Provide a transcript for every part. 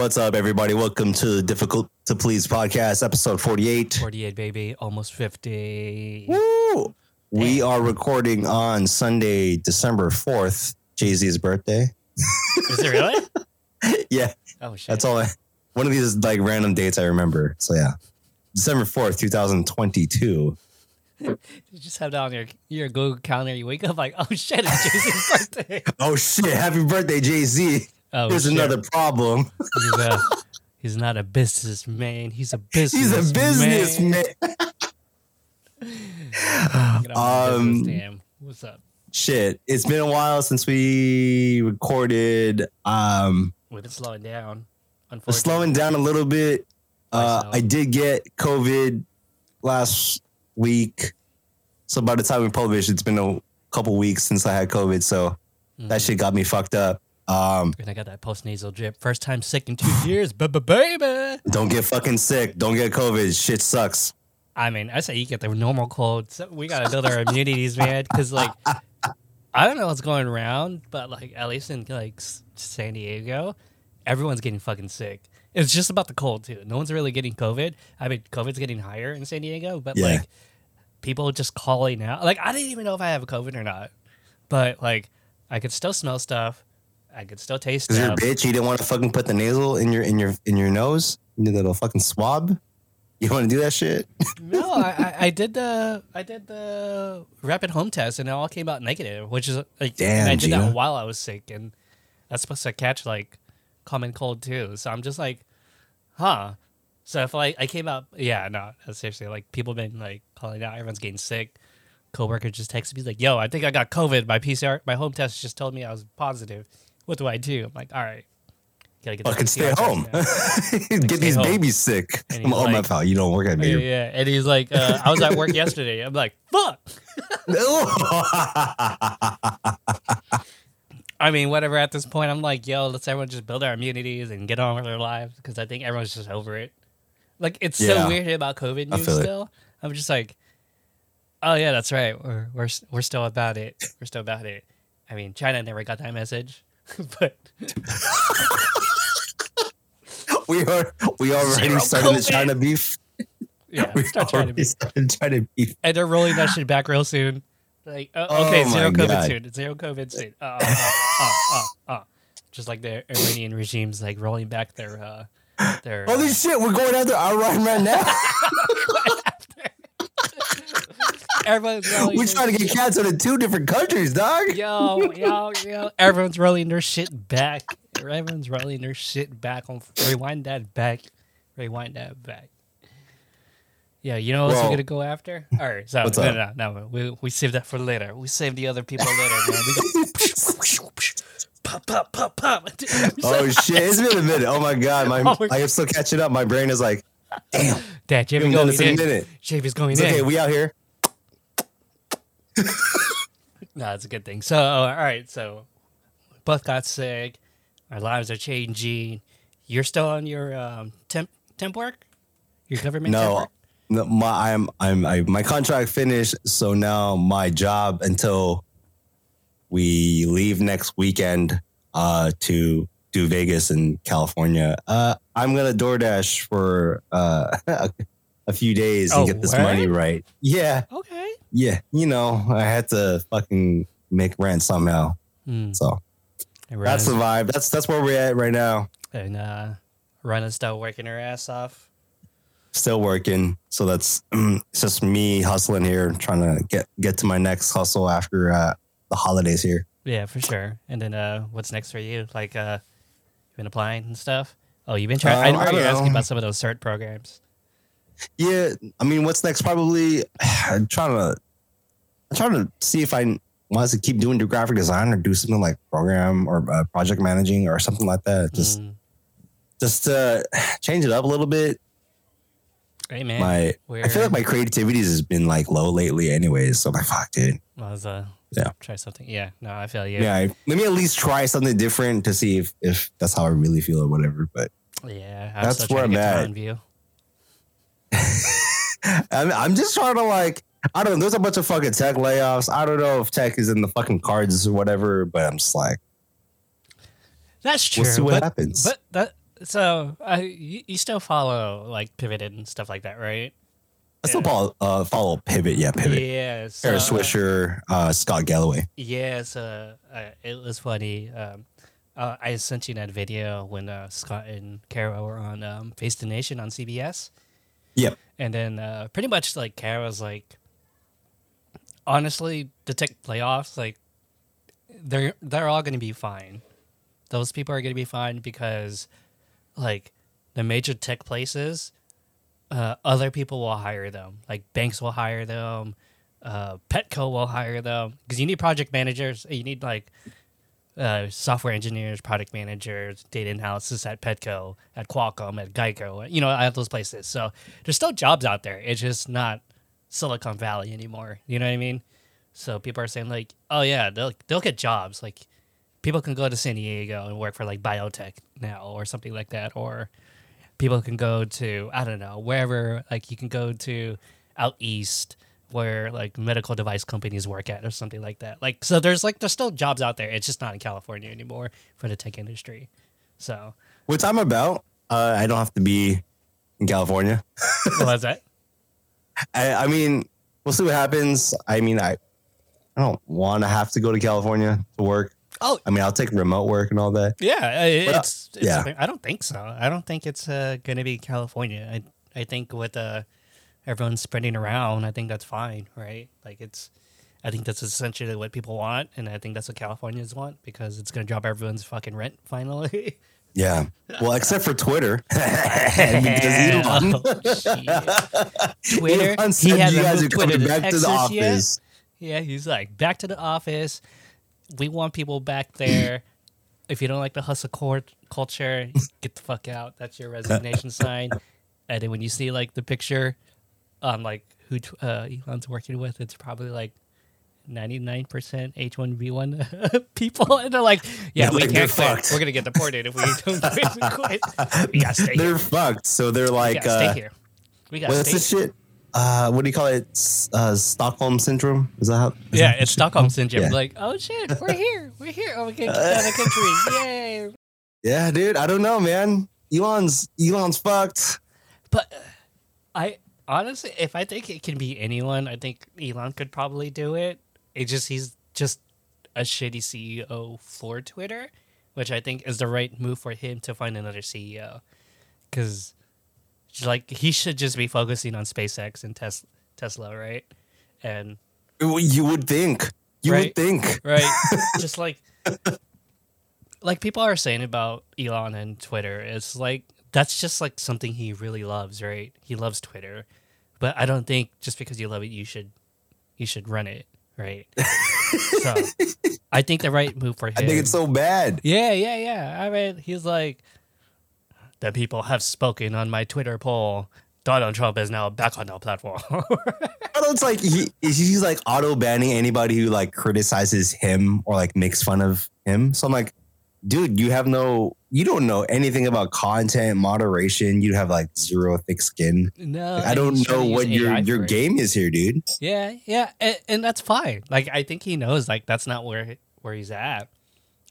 What's up, everybody? Welcome to the Difficult to Please podcast, episode 48. 48, baby. Almost 50. Woo! We are recording on Sunday, December 4th, Jay Z's birthday. Is it really? yeah, Oh, shit. that's all. I, one of these like random dates I remember. So, yeah, December 4th, 2022. You just have that on your, your Google calendar. You wake up like, oh, shit, it's Jay Z's birthday. Oh, shit. Happy birthday, Jay Z. Oh, Here's shit. another problem. He's, a, he's not a businessman. He's a business He's a businessman. Um, Damn. What's up? Shit. It's been a while since we recorded. Um, With it slowing down. Unfortunately. slowing down a little bit. Uh, I did get COVID last week. So by the time we publish, it's been a couple weeks since I had COVID. So that Mhm. shit got me fucked up. Um, And I got that post nasal drip. First time sick in two years. Ba ba baby. don't get fucking sick. Don't get COVID. Shit sucks. I mean, I say you get the normal cold. So we gotta build our immunities, man. Because like, I don't know what's going around, but like at least in like San Diego, everyone's getting fucking sick. It's just about the cold too. No one's really getting COVID. I mean, COVID's getting higher in San Diego, but Yeah. like people just calling out. Like I didn't even know if I have COVID or not, but like I could still smell stuff. I could still taste it. Cause you're a bitch. You didn't want to fucking put the nasal in your in your in your nose. You did little fucking swab. You want to do that shit? No, I, I, I did the I did the rapid home test and it all came out negative, which is like Damn, and I did Gina. that while I was sick and that's supposed to catch like common cold too. So I'm just like, huh. So if like I came out, yeah, no, seriously, like people been like calling out, everyone's getting sick. Coworker just texted me like, "Yo, I think I got COVID. My PCR, my home test just told me I was positive. What do I do?" I'm like, "All right, gotta get the Fucking stay home. now." Get stay these home. babies sick. And he's oh my like- pal, you don't work at Yeah, me. yeah, and he's like, uh, "I was at work yesterday." I'm like, "Fuck." I mean, whatever. At this point, I'm like, yo, let's everyone just build our immunities and get on with their lives because I think everyone's just over it. Like, it's Yeah. so weird about COVID news feel it. still. I'm just like, oh yeah, that's right. We're we're we're still about it. We're still about it. I mean, China never got that message, but we are we already Zero started the China beef. yeah, We start trying to be. started China beef. And they're rolling that shit back real soon. Like, uh, Oh okay, my zero COVID God. soon. Zero COVID soon. Uh, uh, uh, uh, uh, uh. Just like the Iranian regime's like rolling back their uh, their. Holy uh, shit, we're going after Iran right now. everyone's rolling. we're trying to get shit- canceled in two different countries, dog. Yo, yo, yo! Everyone's rolling their shit back. Everyone's rolling their shit back. On rewind that back. Rewind that back. Yeah, you know what we're gonna go after? All right, so What's no, up? no, no, we we save that for later. We save the other people later, man. We go pop, pop, pop, pop. Oh shit, it's been a minute. Oh my god, my, Oh I am still catching up. My brain is like, damn, Dad, we Jamie going in a in. minute. Jamie's going It's in. okay, we out here. No, it's a good thing. So, all right. So, both got sick. Our lives are changing. You're still on your um, temp temp work. Your government No, work? no, my I'm I'm I, my contract finished, so now my job until we leave next weekend uh to do Vegas and California. Uh I'm gonna DoorDash for uh a, few days and Oh, get this what? money right. Yeah, Okay. yeah. You know, I had to fucking make rent somehow. Hmm. So that's the vibe. That's that's where we're at right now. and uh, Rana's still working her ass off. Still working. So that's it's just me hustling here, trying to get get to my next hustle after uh the holidays here. Yeah, for sure. And then, uh, what's next for you? Like, uh, you been applying and stuff? Oh, you've been trying. I Um, remember I you don't asking about some of those cert programs. Yeah, I mean, what's next? Probably I'm trying to I'm trying to see if I want to keep doing the graphic design or do something like program or uh, project managing or something like that. Just Mm. just uh change it up a little bit. Hey man, my we're, I feel like my creativity has been like low lately, anyways. So I'm like, fuck, dude. well, let's, uh, Yeah. try something. Yeah, no, I feel you. Yeah, I, let me at least try something different to see if if that's how I really feel or whatever. But Yeah, I'm That's where I'm at. View. I'm, I'm just trying to like I don't know. There's a bunch of fucking tech layoffs. I don't know if tech is in the fucking cards or whatever, but I'm just like, That's true. we'll see what but, happens. But that So uh, you, you still follow like Pivot and stuff like that, right? I still follow, uh, follow Pivot. Yeah, Pivot. Yeah. So, Kara Swisher, uh, Scott Galloway. Yeah, so uh, it was funny. Um, uh, I sent you that video when uh, Scott and Kara were on um, Face the Nation on CBS, Yep. and then uh, pretty much like Kara was like, honestly, the tech playoffs, like they're they're all going to be fine. Those people are going to be fine because, like, the major tech places, uh, other people will hire them. Like banks will hire them, uh, Petco will hire them because you need project managers. You need like uh, software engineers, product managers, data analysis at Petco, at Qualcomm, at Geico. You know, at those places. So there's still jobs out there. It's just not Silicon Valley anymore. You know what I mean? So people are saying like, oh yeah, they'll they'll get jobs. Like people can go to San Diego and work for like biotech now or something like that, or people can go to I don't know wherever. Like you can go to out east where like medical device companies work at or something like that. Like so, there's like there's still jobs out there. It's just not in California anymore for the tech industry. So Which I'm about. Uh, I don't have to be in California. what was that? I, I mean, we'll see what happens. I mean, I, I don't want to have to go to California to work. Oh I mean, I'll take remote work and all that. Yeah, uh, it's, it's yeah. I don't think so. I don't think it's uh, going to be California. I I think with uh, everyone spreading around, I think that's fine, right? Like it's, I think that's essentially what people want, and I think that's what Californians want because it's going to drop everyone's fucking rent finally. Yeah. Well, except for Twitter. because oh, Elon, Oh. Twitter, Elon he said you guys are Twitter coming back to the Texas yet. office. Yeah, he's like, back to the office. We want people back there. if you don't like the hustle court culture, get the fuck out. That's your resignation sign. And then when you see like the picture on like who uh, Elon's working with, it's probably like 99% H1B1 people. And they're like, yeah, They're we like, can't quit. fucked. We're going to get deported if we don't quit. We got to stay They're here. fucked. So they're We like, to stay uh, here. We got what's this shit? Uh, what do you call it? Uh, Stockholm syndrome? Is that how? is Yeah, that it's Stockholm syndrome. Yeah. Like, oh shit, we're here, we're here. Oh, we can get out of the country. Yay! Yeah, dude. I don't know, man. Elon's Elon's fucked. But uh, I honestly, if I think it can be anyone, I think Elon could probably do it. It just he's just a shitty CEO for Twitter, which I think is the right move for him to find another CEO, because like he should just be focusing on SpaceX and Tes- Tesla, right? And You would think. You Right. would think. right? Just like like people are saying about Elon and Twitter, it's like that's just like something he really loves, right? He loves Twitter. But I don't think just because you love it you should you should run it, right? so I think the right move for him I think it's so bad. Yeah, yeah, yeah. I mean he's like the people have spoken on my Twitter poll. Donald Trump is now back on the platform. It's like he he's like auto banning anybody who like criticizes him or like makes fun of him. So I'm like, dude, you have no, you don't know anything about content moderation. You have like zero thick skin. no, I don't know what your AI your game is here, dude. Yeah, yeah, and, and that's fine. Like I think he knows like that's not where where he's at.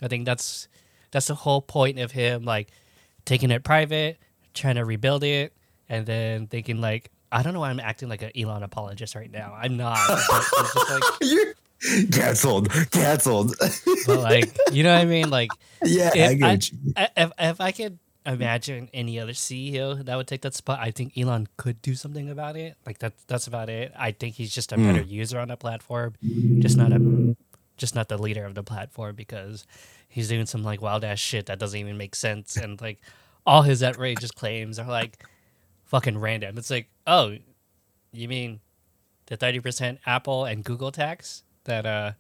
I think that's that's the whole point of him like taking it private, trying to rebuild it, and then thinking like I don't know why I'm acting like an Elon apologist right now. I'm not. But it's just like, You're canceled, canceled. but like you know what I mean? Like yeah, if I. I- if if I could imagine any other CEO that would take that spot, I think Elon could do something about it. Like that that's about it. I think he's just a Hmm. better user on the platform, just not a just not the leader of the platform because he's doing some like wild ass shit that doesn't even make sense and like all his outrageous claims are like fucking random. It's like, oh, you mean the thirty percent Apple and Google tax that uh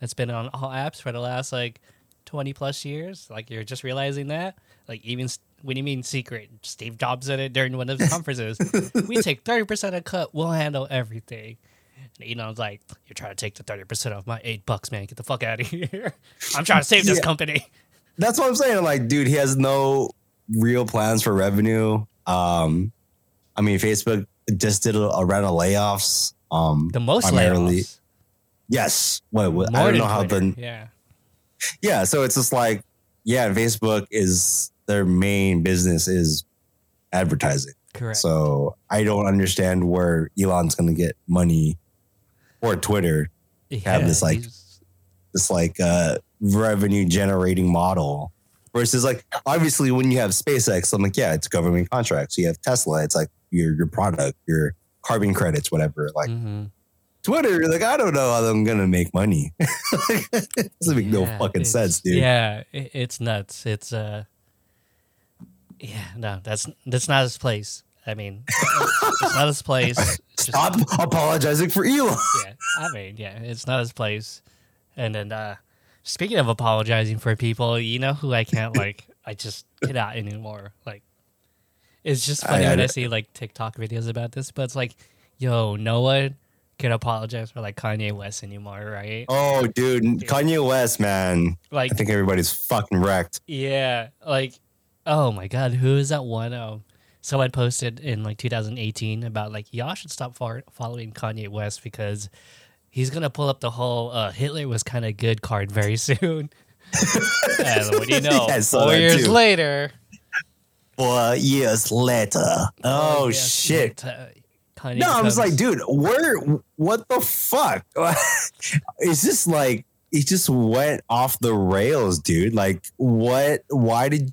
that's been on all apps for the last like 20 plus years like you're just realizing that like even when you mean secret steve jobs said it during one of his conferences we take 30% of cut we'll handle everything and elon's like you're trying to take the 30% off my eight bucks man get the fuck out of here i'm trying to save this Yeah. company That's what I'm saying. Like, dude, he has no real plans for revenue. Um, I mean, Facebook just did a, a round of layoffs. Um, the most primarily- layoffs Yes. What? what I don't know how Twitter. the yeah yeah. So it's just like yeah, Facebook is their main business is advertising. Correct. So I don't understand where Elon's going to get money or Twitter have this, like, he's- this like uh revenue generating model versus like obviously when you have SpaceX I'm like yeah it's government contracts you have Tesla it's like your your product your carbon credits whatever like Mhm. Twitter like I don't know how I'm gonna make money It doesn't make no fucking sense dude Yeah, it, it's nuts. It's uh, yeah, no, that's that's not his place. I mean, it's not his place. Just- stop apologizing for Elon yeah, I mean, yeah, it's not his place. And then, uh, speaking of apologizing for people, you know who I can't like? I just cannot anymore. Like, it's just funny I- I when I see like TikTok videos about this, but it's like, yo, no one can apologize for like Kanye West anymore, right? oh dude Kanye West man Like, I think everybody's fucking wrecked Yeah, like, oh my god, who is that one? Um, someone posted in like 2018 about like y'all should stop following Kanye West because he's gonna pull up the whole uh, Hitler was kind of good card very soon. and what do you know? Yeah, Four years too. later. four years later oh yes, shit it, Kanye No, I was like, dude, where? What the fuck? it's just like it just went off the rails, dude. Like, what? Why did?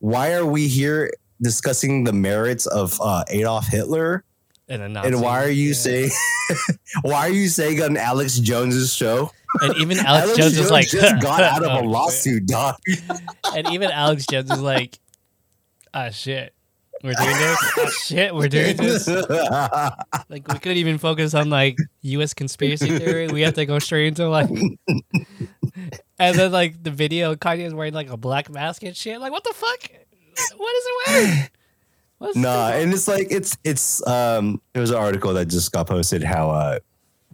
Why are we here discussing the merits of uh, Adolf Hitler? and, and why are you yeah. saying? why are you saying on Alex Jones's show? And even Alex, Jones is like, just got out of Oh, a lawsuit, dog. and even Alex Jones is like, ah, shit. We're doing this. Ah, shit, we're doing this. Like we couldn't even focus on like U.S. conspiracy theory. We have to go straight into like, and then like the video, Kanye is wearing like a black mask and shit. Like what the fuck? What is it wearing? What's Nah, and it's like it's it's um there was an article that just got posted how uh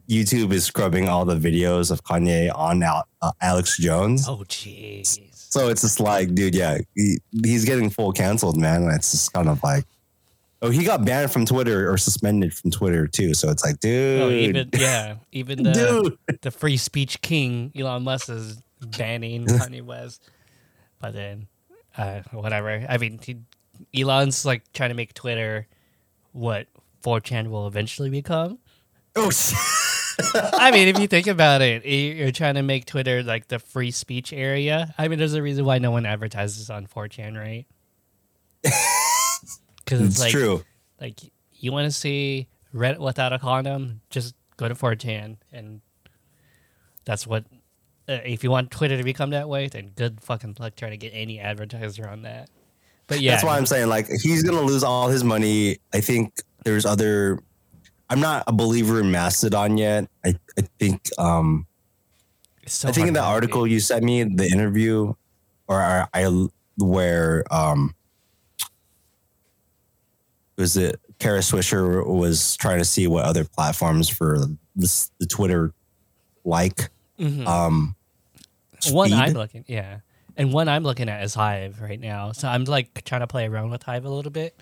YouTube is scrubbing all the videos of Kanye on Al- uh, Alex Jones. Oh jeez. So it's just like, dude, yeah, he, he's getting full canceled, man. And it's just kind of like, oh, he got banned from Twitter or suspended from Twitter too. So it's like, dude, Oh, even yeah, even the dude, the free speech king Elon Musk is banning Kanye West. But then, uh, whatever. I mean, he, Elon's like trying to make Twitter what 4chan will eventually become. oh, shit. I mean, if you think about it, you- you're trying to make Twitter like the free speech area. I mean, there's a reason why no one advertises on 4chan, right? Because it's, it's like, true. like you want to see Reddit without a condom, just go to 4chan, and that's what. Uh, if you want Twitter to become that way, then good fucking luck trying to get any advertiser on that. But yeah, That's why I'm saying like he's gonna lose all his money. I think there's other. I'm not a believer in Mastodon yet. I, I think um so I think in the article you sent me the interview or I, I where um was it Kara Swisher was trying to see what other platforms for this the Twitter like Mhm. um one. I'm looking, yeah, and one I'm looking at is Hive right now. So I'm like trying to play around with Hive a little bit,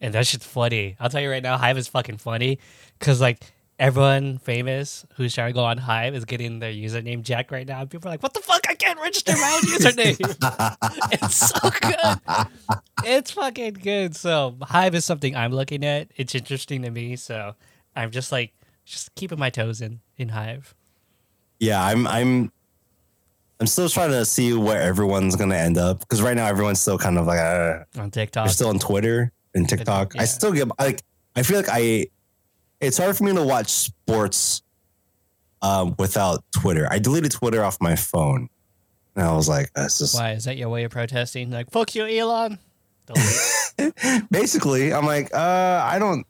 and that shit's funny. I'll tell you right now, Hive is fucking funny because like everyone famous who's trying to go on Hive is getting their username jacked right now. People are like, "What the fuck? I can't register my own username." it's so good. It's fucking good. So Hive is something I'm looking at. It's interesting to me. So I'm just like just keeping my toes in in Hive. yeah I'm I'm I'm still trying to see where everyone's gonna end up because right now everyone's still kind of like uh, on TikTok. They're still on Twitter and TikTok. yeah. I still get like I feel like I it's hard for me to watch sports um, without Twitter. I deleted Twitter off my phone. And I was like, that's just Why is that your way of protesting? Like, fuck you, Elon. Basically I'm like, uh, I don't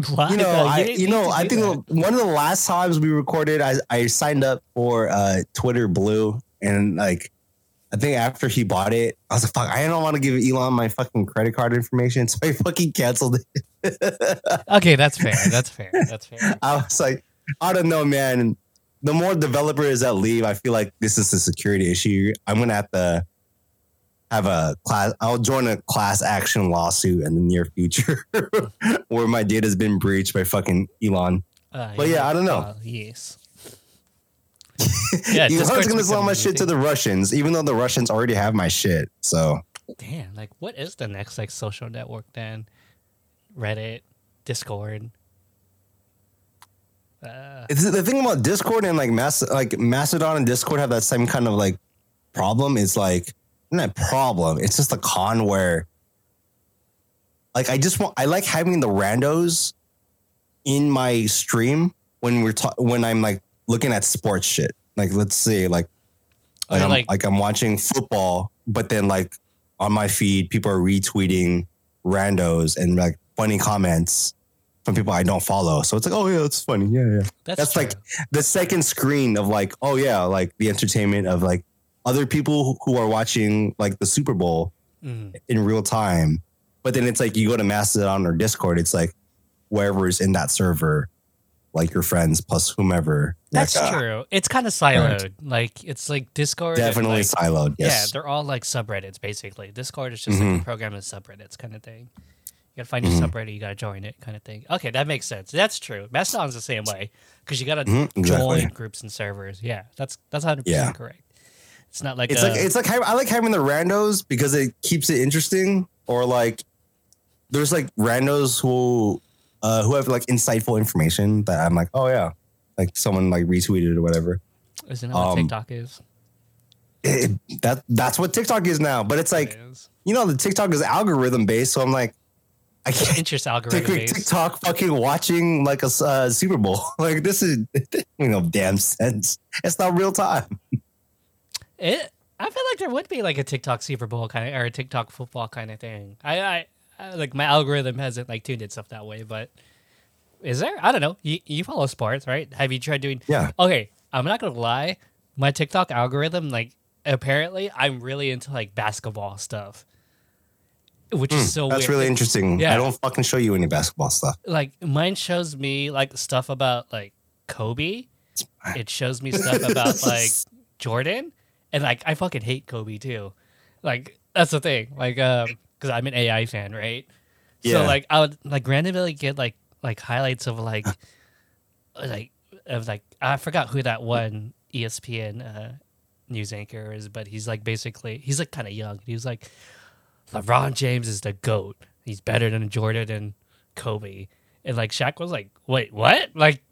Why? you know? I didn't you know, I think that. one of the last times we recorded, I I signed up for uh Twitter Blue and like I think after he bought it, I was like, fuck, I don't want to give Elon my fucking credit card information. So I fucking canceled it. Okay, that's fair. That's fair. That's fair. I was like, I don't know, man. The more developers that leave, I feel like this is a security issue. I'm gonna have to have a class. I'll join a class action lawsuit in the near future where my data's been breached by fucking Elon. Uh, But yeah, I don't know. uh, yes. Yeah, Discord's gonna sell my shit to the Russians, even though the Russians already have my shit. So Damn, like what is the next like social network then? Reddit, Discord. Uh, the thing about Discord and like Mas- like Mastodon and Discord have that same kind of like problem. It's like not a problem. It's just a con where like I just want I like having the randos in my stream when we're ta- when I'm like looking at sports shit. Like let's say like like, I'm, like- like I'm watching football, but then like on my feed, people are retweeting randos and like funny comments from people I don't follow. So it's like, oh yeah, it's funny. Yeah, yeah. that's That's like the second screen of like, oh yeah, like the entertainment of like other people who are watching like the Super Bowl Mhm. in real time. But then it's like you go to Mastodon or Discord, it's like wherever's in that server, like your friends plus whomever. That's like, uh, true. It's kind of siloed. Like it's like Discord. Definitely like, siloed. Yeah, they're all like subreddits basically. Discord is just like Mhm. a program of subreddits kind of thing. You gotta find your subreddit, you gotta join it, kind of thing. Okay, that makes sense. That's true. Mastodon's the same way because you gotta Mhm, exactly. join groups and servers. Yeah, that's that's hundred Yeah. percent correct. It's not like It's uh, like it's like I like having the randos because it keeps it interesting. Or like there's like randos who uh who have like insightful information that I'm like, oh yeah, like someone like retweeted or whatever. isn't that what um, TikTok is? It, that that's what TikTok is now. But it's like It you know the TikTok is algorithm based, so I'm like I can't interest algorithm based. TikTok fucking watching like a uh, Super Bowl. like this is you know damn sense. It's not real time. It. I feel like there would be like a TikTok Super Bowl kind of or a TikTok football kind of thing. I like my algorithm hasn't like tuned itself that way, but is there? I don't know. You you follow sports, right? Have you tried doing? Yeah. Okay, I'm not gonna lie. My TikTok algorithm, like, apparently, I'm really into like basketball stuff, which is so Hmm, That's weird. really interesting. Yeah. I don't fucking show you any basketball stuff. like mine shows me like stuff about like Kobe. It shows me stuff about like Jordan, and like I fucking hate Kobe too. Like that's the thing. Like, um, because I'm an AI fan, right? Yeah. So like I would like randomly get like like highlights of like like of like I forgot who that one ESPN uh, news anchor is, but he's like basically he's like kind of young. He was like LeBron James is the goat. He's better than Jordan and Kobe. And like Shaq was like, wait, what? Like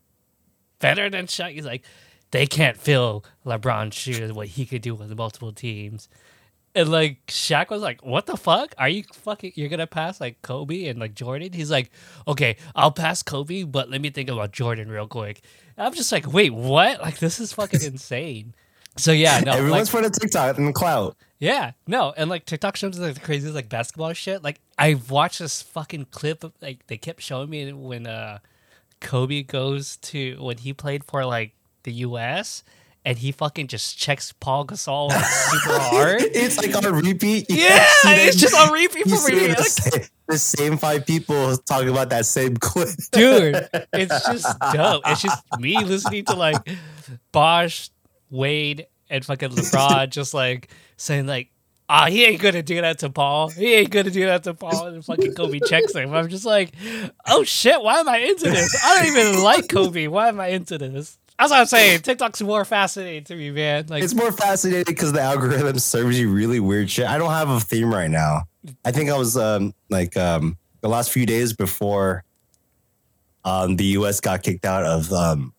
better than Shaq? He's like, they can't fill LeBron's shoes what he could do with multiple teams. And like Shaq was like, "What the fuck? Are you fucking? You're gonna pass like Kobe and like Jordan?" He's like, "Okay, I'll pass Kobe, but let me think about Jordan real quick." And I'm just like, "Wait, what? Like this is fucking insane." So yeah, no, like, Everyone's for the TikTok and the clout. yeah, no, and like TikTok shows like the craziest like basketball shit. Like I watched this fucking clip of like they kept showing me when uh Kobe goes to when he played for like the US and he fucking just checks Paul Gasol like, super hard. it's like on repeat. You yeah, it's just on repeat for me. the, the same five people talking about that same clip. dude, it's just dope. It's just me listening to like Bosh, Wade, and fucking LeBron just like saying like, ah, he ain't gonna do that to Paul. He ain't gonna do that to Paul. And fucking Kobe checks him. I'm just like, oh shit, why am I into this? I don't even like Kobe. Why am I into this? That's what I'm saying. TikTok's more fascinating to me, man. Like, It's more fascinating because the algorithm serves you really weird shit. I don't have a theme right now. I think I was um, like um, the last few days before um, the U.S. got kicked out of um,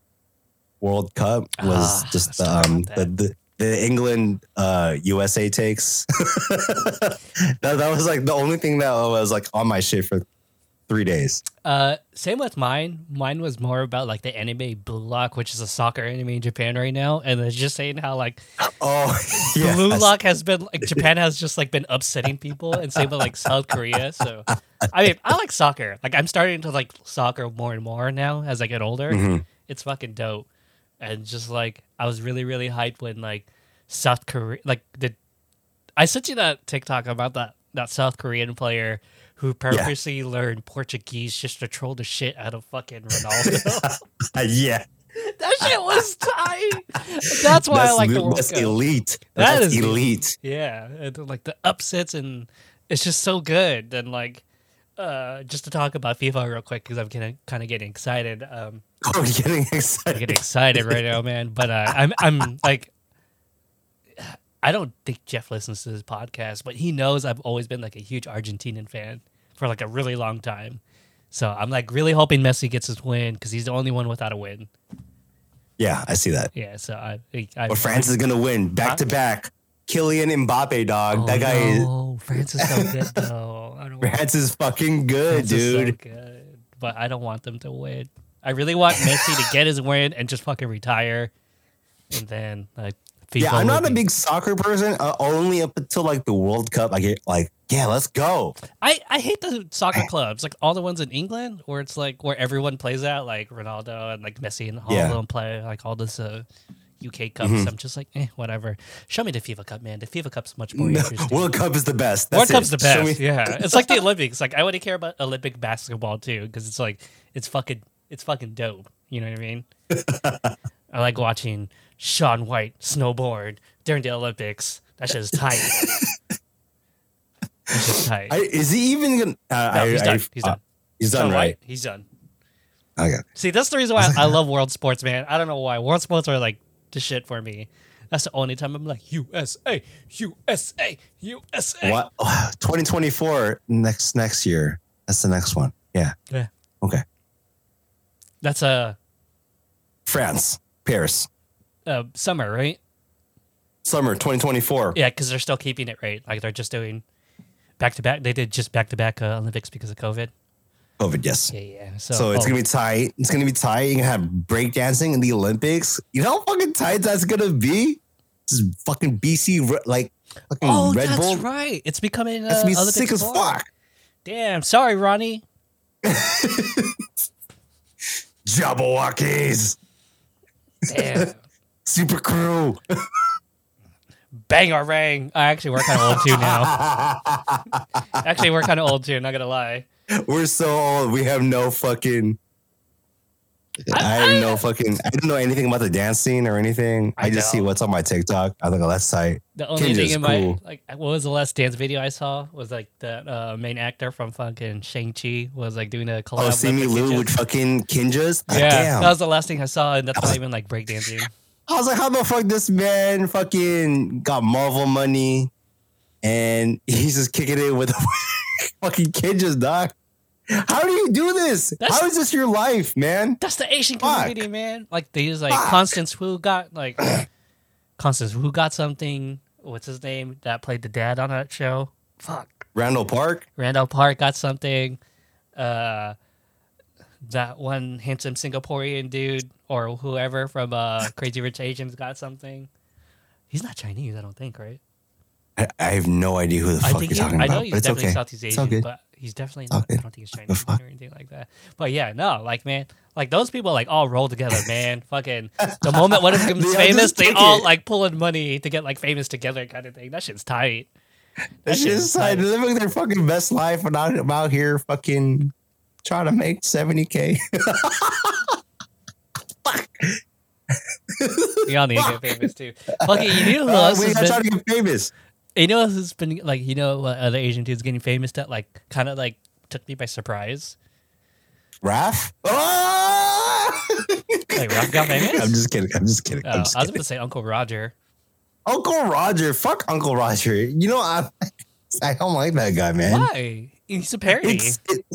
World Cup was Ah, just um, the, the the England uh, USA takes. that, that was like the only thing that was like on my shit for three days. Uh, same with mine. Mine was more about like the anime Blue Lock, which is a soccer anime in Japan right now, and it's just saying how like Oh, yeah. Blue Lock has been like Japan has just like been upsetting people, and same with like South Korea. So, I mean, I like soccer. Like I'm starting to like soccer more and more now as I get older. Mhm. It's fucking dope, and just like I was really really hyped when like South Korea like the I sent you that TikTok about that that South Korean player who purposely learned Portuguese just to troll the shit out of fucking Ronaldo. yeah. that shit was tight. That's why I like the World that's Cup. elite. That That's is elite. Yeah, and like the upsets and it's just so good. And like, uh, just to talk about FIFA real quick because I'm kind of kind of getting excited. Um, Oh, getting excited. getting excited right now, man. But uh, I'm I'm like, I don't think Jeff listens to this podcast, but he knows I've always been like a huge Argentinian fan for like a really long time. So I'm like really hoping Messi gets his win because he's the only one without a win. Yeah, I see that. Yeah. So I, I But France is gonna win back to back. Kylian Mbappe, dog. Oh, that guy is no. France is so good though. I France is fucking good, France is so dude. good, but I don't want them to win. I really want Messi to get his win and just fucking retire, and then like. FIFA Yeah, I'm not a big soccer person. Uh, only up until like the World Cup, I get like, yeah, let's go. I, I hate the soccer clubs, like all the ones in England, where it's like where everyone plays at, like Ronaldo and like Messi and all Yeah. of them play like all this uh, UK cups. Mhm. I'm just like, eh, whatever. Show me the FIFA Cup, man. The FIFA Cup's much more No, interesting. World Cup is the best. World That's Cup's the best. Yeah, it's like the Olympics. Like I wouldn't care about Olympic basketball too, because it's like it's fucking it's fucking dope. You know what I mean? I like watching Shaun White snowboard during the Olympics. That shit is tight. That's just tight. I, is he even gonna? Uh, no, I, he's I- done. He's uh, done. he's done, Sean right? White, he's done. Okay. See, that's the reason why I love world sports, man. I don't know why. World sports are like the shit for me. That's the only time I'm like USA, USA, USA. What? 2024 next next year. That's the next one. Yeah. Yeah. Okay. That's a France, Paris, uh, summer, right? summer 2024. Yeah, because they're still keeping it right. Like they're just doing back to back. They did just back to back Olympics because of COVID. COVID, yes. Yeah, yeah. So, So it's oh, gonna be tight. It's gonna be tight. You're gonna have breakdancing in the Olympics. You know how fucking tight that's gonna be? This is fucking BC like fucking Oh, Red that's Bull. right. It's becoming uh, That's gonna be Olympic sick as fuck. Damn, sorry, Ronnie. Jabbawockeez, Damn. Super crew. Bang our rang. I actually we're kind of old too now. Actually, we're kind of old too. Not gonna lie. We're so old. We have no fucking. I have no fucking. I don't know anything about the dance scene or anything. I, I just see what's on my TikTok. I think oh, that's tight. The only thing in my like, what was the last dance video I saw was like the uh, main actor from fucking Shang Chi was like doing a collab. Oh, see me the Lou with fucking Kinjaz. Ah, Yeah, damn. that was the last thing I saw, and that's not even like breakdancing. I was like, how the fuck this man fucking got Marvel money and he's just kicking it with a fucking kid just died. How do you do this? That's- how is this your life, man? That's the Asian Fuck. community, man. Like they use like Fuck. Constance Wu got like Constance Wu got something. What's his name that played the dad on that show? Fuck. Randall Park? Randall Park got something. Uh, that one handsome Singaporean dude or whoever from uh, Crazy Rich Asians got something. He's not Chinese, I don't think, right? I, I have no idea who the I fuck you're he, talking I about. know he's definitely okay. Southeast Asian, but he's definitely not. I don't think he's Chinese or anything like that. But yeah, no, like man, like those people like all roll together, man. Fucking the moment one of them becomes famous, they all it. like pulling money to get like famous together, kind of thing. That shit's tight. That shit is like they're living their fucking best life and I'm out here fucking trying to make 70k. Y'all need to get famous too. Fucking, you know who Uh, else we has gotta try been? to get famous. You know who's been like? You know what other Asian dudes getting famous that like kind of like took me by surprise. Raph? Oh! Like Raph got famous? I'm just kidding. I'm just kidding. Oh, I'm I was kidding. going to say Uncle Roger. Uncle Roger. Fuck Uncle Roger. You know, I I don't like that guy, man. Why? He's a parody. It's it,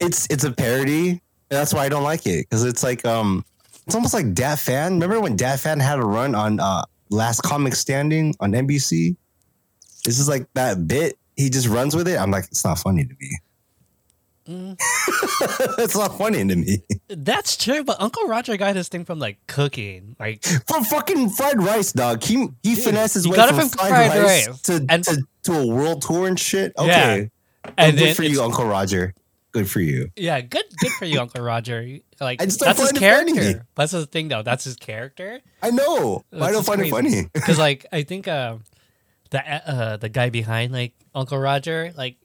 it's it's a parody. That's why I don't like it because it's like um, it's almost like Dat Phan. Remember when Dat Phan had a run on uh Last Comic Standing on NBC? This is like that bit. He just runs with it. I'm like, it's not funny to me. Mm. it's not funny to me. That's true, but Uncle Roger got his thing from like cooking, like From fucking fried rice, dog. He he Dude, finessed his way from, from fried, fried rice, rice. to, And- to to a world tour and shit. Yeah. Okay, and good then for you, Uncle Roger. Good for you. yeah, good, good for you, Uncle Roger. Like I just don't that's his find it funny. character. That's the thing, though. That's his character. I know. I don't find it funny. because like I think uh, the uh, the guy behind like Uncle Roger, like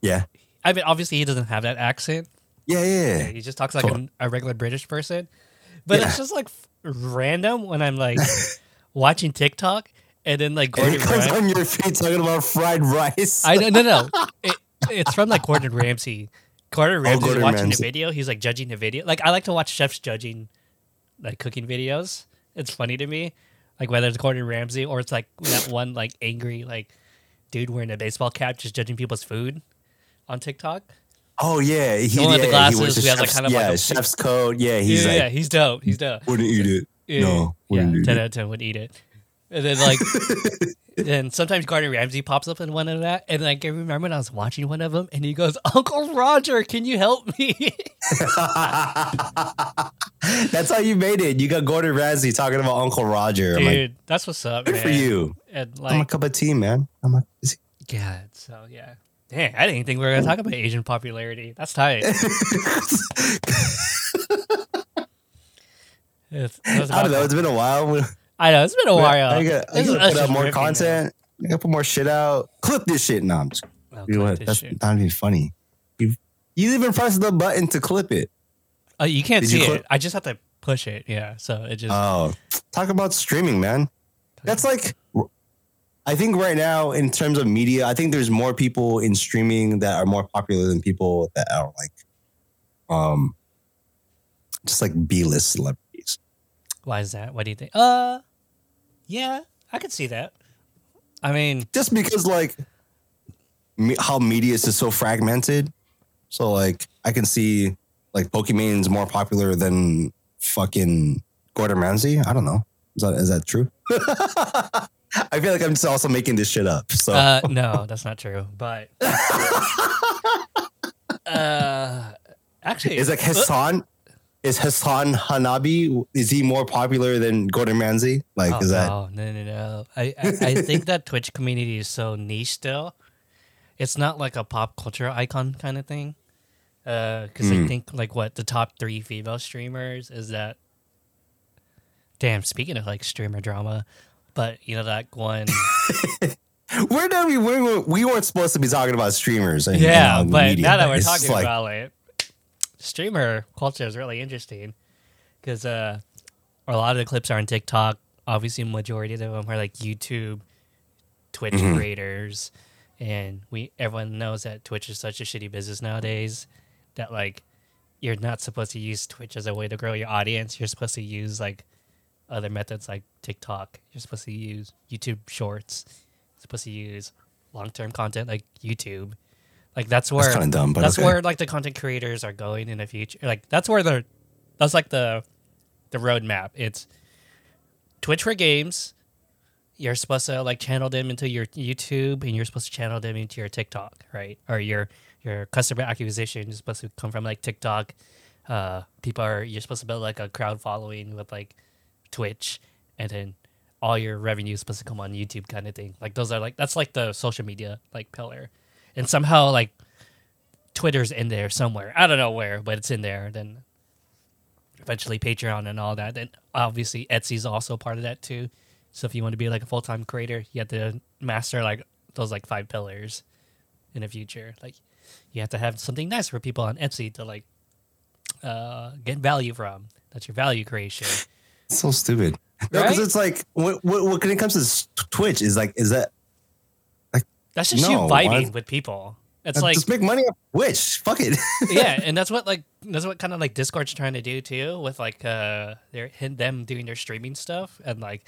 Yeah. I mean, obviously he doesn't have that accent. Yeah, yeah. He just talks like a, a regular British person. But Yeah. it's just like random when I'm like watching TikTok and then like Gordon it comes Ramsay. on your feet talking about fried rice. I no no no. It, it's from like Gordon Ramsay, Gordon Ramsay's watching Ramsay. the video. He's like judging the video. Like I like to watch chefs judging like cooking videos. It's funny to me. Like whether it's Gordon Ramsay or it's like that one like angry like dude wearing a baseball cap just judging people's food on TikTok. Oh yeah, he, The one with the yeah, he glasses the who has, like, kind of like yeah, a- chef's coat. Yeah, he's yeah, like yeah, he's dope. He's dope. wouldn't eat it. Yeah, no, yeah, wouldn't eat ten it. out of ten would eat it. And then like, and sometimes Gordon Ramsay pops up in one of that, and like I remember when I was watching one of them, and he goes, "Uncle Roger, can you help me?" That's how you made it. You got Gordon Ramsay talking about Uncle Roger. I'm like, Dude, that's what's up, good man. for you. And I'm a cup of tea, man. I'm a. yeah, so yeah. Dang, I didn't think we were gonna talk about Asian popularity. That's tight. It's- it was I don't know. It's been a while. I know it's been a while. I gotta, I gotta put out more ripping, man. content. I gotta put more shit out. Clip this shit. No, I'm just. Oh, You know what? That's shit. not even funny. You, you even press the button to clip it. Oh, you can't Did see you it. I just have to push it. Yeah, so it just. Oh, talk about streaming, man. That's like, I think right now in terms of media, I think there's more people in streaming that are more popular than people that are like, um, just like B-list celebrities. Why is that? What do you think? Uh, yeah, I could see that. I mean, Just because like me, how media is so fragmented. So like I can see like Pokemon's more popular than fucking Gordon Ramsay. I don't know. Is that is that true? I feel like I'm just also making this shit up. So uh, no, that's not true. But uh, actually, is like Hassan is Hassan Hanabi is he more popular than Gordon Ramsay? Like Oh, is that no, no, no, no. I, I, I think that Twitch community is so niche still. It's not like a pop culture icon kind of thing. Because I Hmm. think like what the top three female streamers is that. Damn, speaking of like streamer drama, but you know that one. where did we we, were, we weren't supposed to be talking about streamers and, yeah, uh, but media, now that we're talking like, about it, streamer culture is really interesting because uh, a lot of the clips are on TikTok. Obviously, majority of them are like YouTube, Twitch Mhm. creators, and we everyone knows that Twitch is such a shitty business nowadays that like you're not supposed to use Twitch as a way to grow your audience. You're supposed to use like other methods like TikTok. You're supposed to use YouTube Shorts. You're supposed to use long term content like YouTube. Like that's where that's kind of dumb, but that's okay. where like the content creators are going in the future. Like that's where the that's like the the roadmap. It's Twitch for games. You're supposed to like channel them into your YouTube, and you're supposed to channel them into your TikTok, right? Or your your customer acquisition is supposed to come from like TikTok. Uh, people are you're supposed to build like a crowd following with like Twitch, and then all your revenue is supposed to come on YouTube, kind of thing. Like those are like that's like the social media like pillar, and somehow like Twitter's in there somewhere. I don't know where, but it's in there. Then eventually Patreon and all that. Then obviously Etsy's also part of that too. So if you want to be like a full time creator, you have to master like those like five pillars in the future. Like you have to have something nice for people on Etsy to like uh, get value from. That's your value creation. It's so stupid. No, because Right? it's like what, what, what when it comes to Twitch is like is that That's just No, you vibing with people. It's like just make money off Twitch. Fuck it. yeah, and that's what like that's what kind of like Discord's trying to do too, with like uh their them doing their streaming stuff and like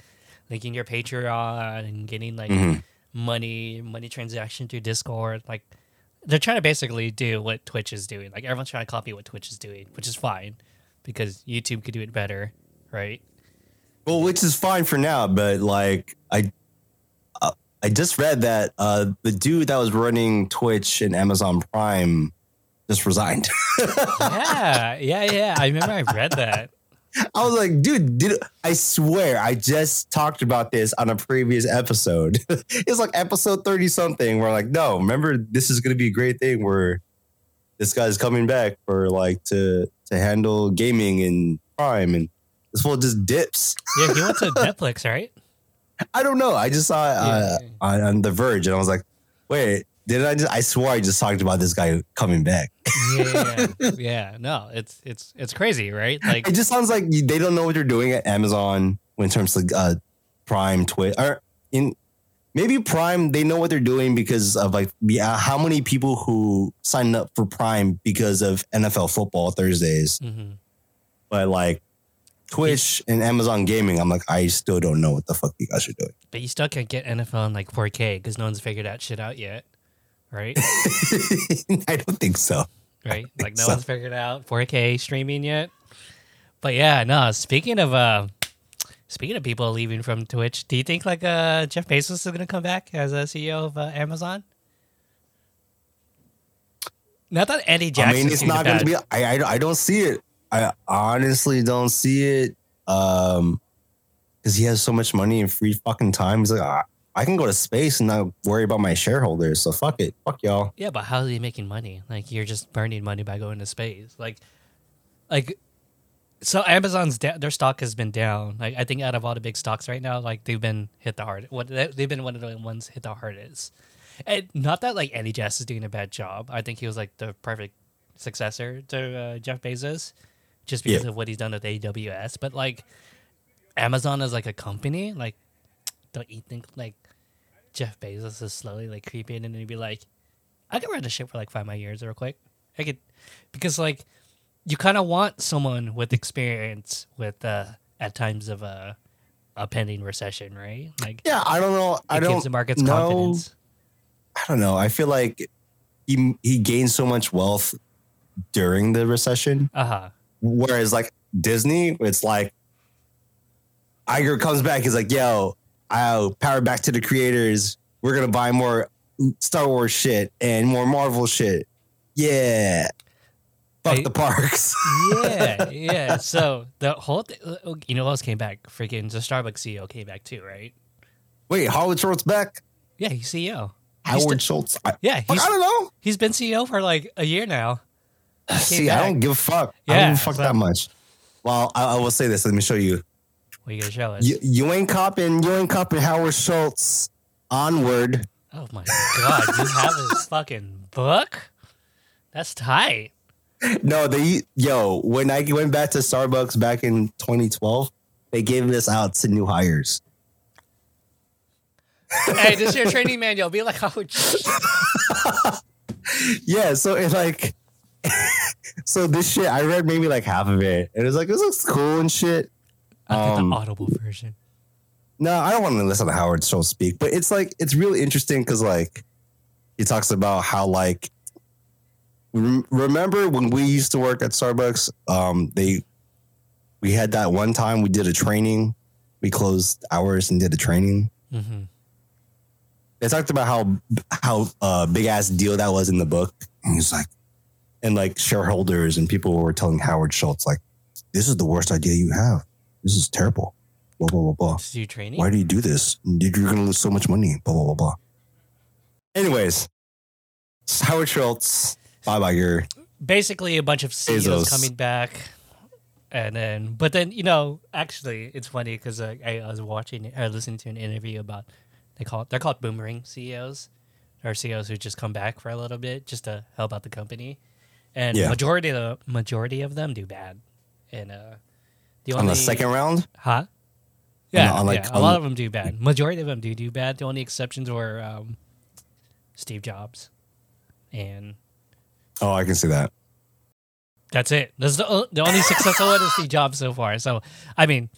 linking your Patreon and getting like Mhm. money money transaction through Discord. Like they're trying to basically do what Twitch is doing. Like everyone's trying to copy what Twitch is doing, which is fine because YouTube could do it better, right? Well, which is fine for now, but like I, uh, I just read that uh, the dude that was running Twitch and Amazon Prime just resigned. yeah, yeah, yeah. I remember I read that. I was like, dude, did I swear I just talked about this on a previous episode? it's like episode thirty something. We're like, no, remember this is going to be a great thing where this guy's coming back for like to to handle gaming and Prime and. This fool just dips. Yeah, he went to Netflix, right? I don't know. I just saw it uh, Yeah. on, on The Verge, and I was like, "Wait, did I just?" I swore I just talked about this guy coming back. Yeah, yeah. No, it's it's it's crazy, right? Like It just sounds like they don't know what they're doing at Amazon in terms of uh, Prime, Twitch, or in maybe Prime they know what they're doing because of like yeah, how many people who signed up for Prime because of NFL football Thursdays, hmm but like Twitch and Amazon Gaming, I'm like I still don't know what the fuck you guys are doing. But you still can't get NFL in like 4K because no one's figured that shit out yet, right? I don't think so. right? Like no so. one's figured out 4K streaming yet. But yeah, no. Speaking of uh, speaking of people leaving from Twitch, do you think like uh Jeff Bezos is gonna come back as a CEO of uh, Amazon? Not that Eddie Jackson. I mean, it's not going to be. I, I I don't see it. I honestly don't see it. Um, because he has so much money and free fucking time. He's like, ah, I can go to space and not worry about my shareholders. So fuck it, fuck y'all. Yeah, but how are you making money? Like you're just burning money by going to space. Like, like, so Amazon's da- their stock has been down. Like I think out of all the big stocks right now, like they've been hit the hardest. What they- they've been one of the ones hit the hardest. And not that like Andy Jassy is doing a bad job. I think he was like the perfect successor to uh, Jeff Bezos, just because Yeah. of what he's done with AWS. But like Amazon as like a company, like don't you think like Jeff Bezos is slowly like creeping in and he'd be like, I could run the ship for like five more years real quick. I could because like you kind of want someone with experience with uh at times of a a pending recession, right? Like Yeah, I don't know. I don't the markets know. confidence. I don't know. I feel like he he gained so much wealth during the recession, Uh huh. Whereas like Disney, it's like Iger comes back. He's like, "Yo, I'll power back to the creators. We're gonna buy more Star Wars shit and more Marvel shit. Yeah, fuck I- the parks. yeah, yeah. So the whole, th- uh, you know, what else came back? Freaking the Starbucks CEO came back too, right? Wait, Howard Schultz back? Yeah, he's CEO. He's Howard st- Schultz? I, Yeah, he's I don't know. he's been CEO for like a year now. See, I don't give a fuck. I don't give a fuck so- that much. Well, I, I will say this. Let me show you. What are you gonna show us? You, you ain't copping. You ain't copping Howard Schultz. Onward. Oh my god, you have his fucking book? That's tight. No, they yo. When I went back to Starbucks back in 2012, they gave this out to new hires. hey, this is your training manual. Be like oh, Howard. Yeah, so it's like, so this shit. I read maybe like half of it, and it was like this looks cool and shit. I Um, the audible version. No, I don't want to listen to Howard Schultz speak, but it's like it's really interesting because like he talks about how like rem- remember when we used to work at Starbucks, um, they we had that one time we did a training, we closed hours and did a training. hmm They talked about how how uh, big ass deal that was in the book, and he's like, and like shareholders and people were telling Howard Schultz like, this is the worst idea you have. This is terrible. Blah blah blah blah. To do training. Why do you do this? You're going to lose so much money. Blah, blah, blah, blah. Anyways, Howard Schultz, Bob Iger. Basically, a bunch of CEOs Bezos. coming back, and then, but then you know, actually, it's funny because uh, I, I was watching or listening to an interview about they call they're called boomerang CEOs, or CEOs who just come back for a little bit just to help out the company, and Yeah. majority of the majority of them do bad, and uh, the On the second round, Huh? Yeah, on, like, yeah, a lot of them do bad. Majority of them do do bad. The only exceptions were um, Steve Jobs, and oh, I can see that. that's it. That's the the only successful one is Steve Jobs so far. So I mean,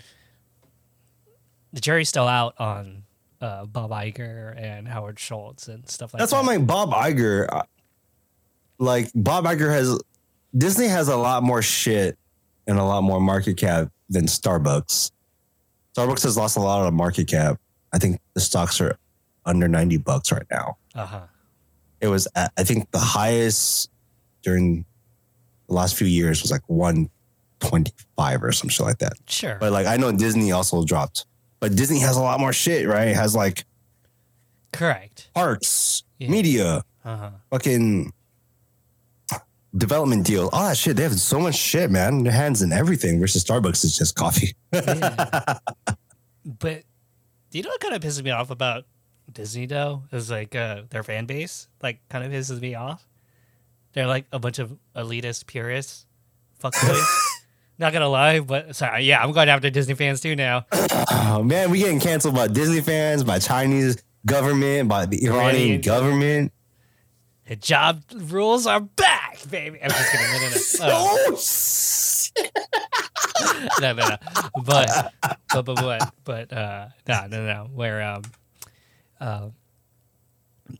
the jury's still out on uh, Bob Iger and Howard Schultz and stuff like That's that. That's why I'm like, Bob Iger, like, Bob Iger has, Disney has a lot more shit and a lot more market cap than Starbucks. Starbucks has lost a lot of market cap. I think the stocks are under 90 bucks right now. Uh huh. it was at- I think the highest during the last few years was like 125 or some shit like that. Sure. But like I know Disney also dropped. But Disney has a lot more shit, right? It has like Correct. parks, Yeah. media, Uh huh. fucking development deal. All that shit. They have so much shit, man. Their hands in everything versus Starbucks is just coffee. Yeah. but do you know what kind of pisses me off about Disney though? Is like uh, their fan base like kind of pisses me off. They're like a bunch of elitist purists, fuckboys. Not gonna lie, but sorry, yeah, I'm going after Disney fans too now. oh man, we getting canceled by Disney fans, by Chinese government, by the Iranian Iranian government. Hijab rules are back, baby. I'm just kidding. No, no, no. Oh, shit. no, no, no. But, but, but, but, but, uh, no, no, no. Where, um, uh,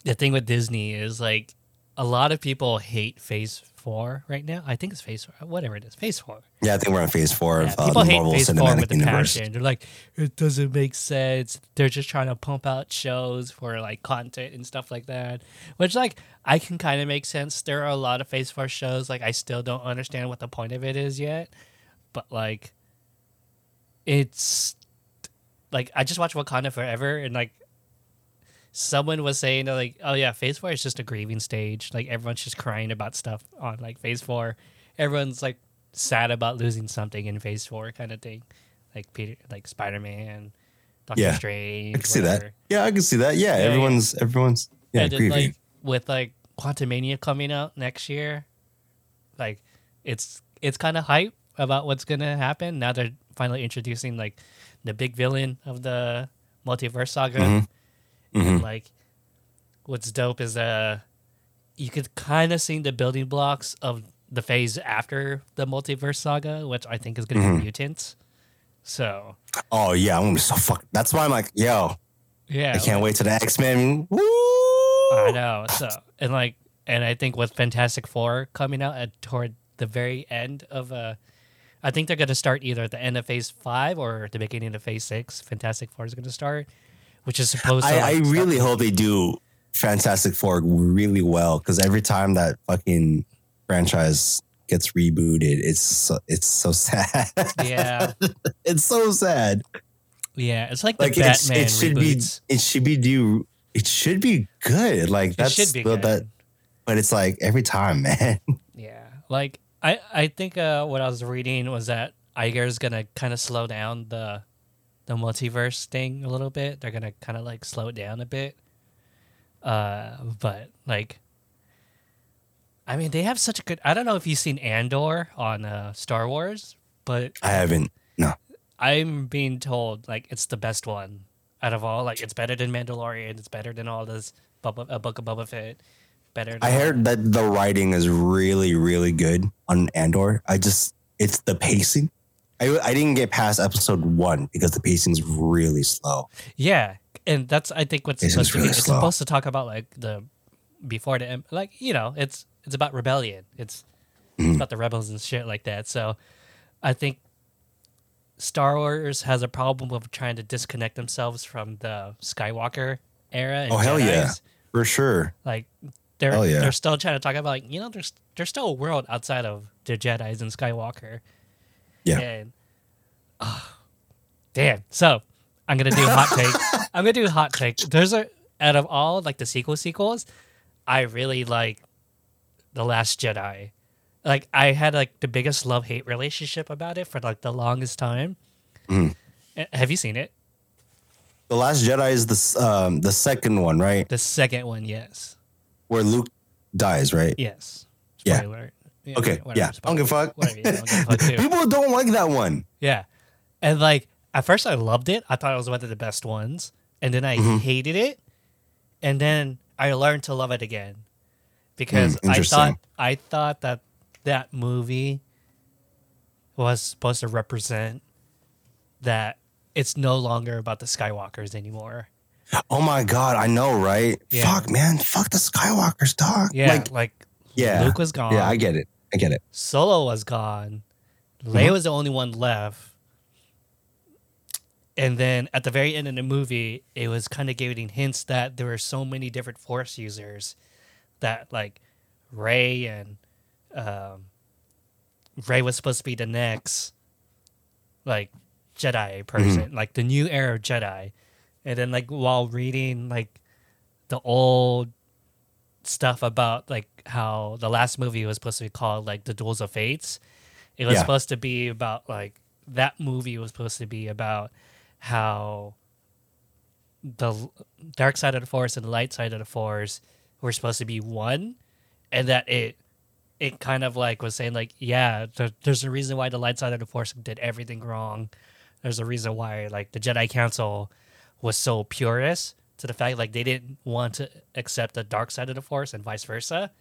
the thing with Disney is like a lot of people hate Phase Four right now. I think it's Phase Four, whatever it is, Phase Four. Yeah, I think we're on phase four Yeah, of uh, people the hate Marvel Phase Four Cinematic with a Universe. passion. They're like, it doesn't make sense. They're just trying to pump out shows for like content and stuff like that. Which like I can kind of make sense. There are a lot of Phase Four shows like I still don't understand what the point of it is yet, but like, it's like I just watched Wakanda Forever and like. Someone was saying that, like, oh yeah, Phase Four is just a grieving stage. Like everyone's just crying about stuff on like Phase Four. Everyone's like sad about losing something in Phase Four, kind of thing, like Peter, like Spider Man, Doctor Yeah, Strange. I can see that. Yeah, I can see that. Yeah, Yeah, yeah. everyone's everyone's yeah, and then, grieving. like with like Quantumania coming out next year, like it's it's kind of hype about what's gonna happen. Now they're finally introducing like the big villain of the multiverse saga. Mm-hmm. Mhm. And like, what's dope is uh, you could kind of see the building blocks of the phase after the multiverse saga, which I think is gonna Mhm. be mutants. So oh yeah, I'm gonna be so fuck. That's why I'm like, yo, yeah, I can't wait to the X Men. Woo! I know. So and like and I think with Fantastic Four coming out at toward the very end of uh I think they're gonna start either at the end of phase five or the beginning of phase six. Fantastic Four is gonna start. Which is supposed to I, I like, start- really hope they do Fantastic Four really well because every time that fucking franchise gets rebooted, it's so, it's so sad. Yeah. it's so sad. Yeah. It's like the Like it's, Batman it should reboots. be it should be do it should be good. Like that's it should be the- good. that, but it's like every time, man. Yeah. Like I I think uh what I was reading was that Iger's gonna kinda slow down the the multiverse thing a little bit. They're gonna kinda like slow it down a bit. Uh but like I mean they have such a good I don't know if you've seen Andor on uh Star Wars, but I haven't. No, I'm being told like it's the best one out of all. Like it's better than Mandalorian, it's better than all this Bubba, uh, Book of Boba Fett. Better than I heard that the writing is really really good on Andor. I just it's the pacing. I I didn't get past episode one because the pacing's really slow. Yeah, and that's I think what's supposed just to be. really It's supposed to talk about like the before the like you know it's it's about rebellion. It's Mm-hmm. it's about the rebels and shit like that. So I think Star Wars has a problem with trying to disconnect themselves from the Skywalker era. And Oh, hell yeah. For sure. Like they're yeah. they're still trying to talk about like you know there's there's still a world outside of the Jedi's and Skywalker. Yeah. And oh, damn. So I'm gonna do hot take. I'm gonna do hot take. There's a out of all like the sequel sequels, I really like the Last Jedi. Like I had like the biggest love hate relationship about it for like the longest time. Uh, Have you seen it? The Last Jedi is the um the second one, right? The second one, yes, Where Luke dies, right? yes. Yeah. Yeah, Okay, whatever, yeah. I don't give a fuck. Whatever, yeah, don't give a fuck too. People don't like that one. Yeah. And like at first I loved it. I thought it was one of the best ones. And then I Mm-hmm. hated it. And then I learned to love it again. Because Mm, I thought I thought that that movie was supposed to represent that it's no longer about the Skywalkers anymore. Oh my god, I know, right? Yeah. Fuck, man. Fuck the Skywalkers, dog. Yeah. Like, Like, yeah. Luke was gone. Yeah, I get it. I get it. Solo was gone. Mm-hmm. Leia was the only one left. And then at the very end of the movie, it was kind of giving hints that there were so many different Force users that, like, Rey and um, Rey was supposed to be the next, like, Jedi person, like the new era of Jedi. And then, like, while reading, like, the old stuff about like how the last movie was supposed to be called like the Duels of Fates. It was Yeah. supposed to be about like that movie was supposed to be about how the dark side of the force and the light side of the force were supposed to be one and that it it kind of like was saying like yeah there, there's a reason why the light side of the force did everything wrong there's a reason why like the jedi council was so purist to the fact like they didn't want to accept the dark side of the force and vice versa.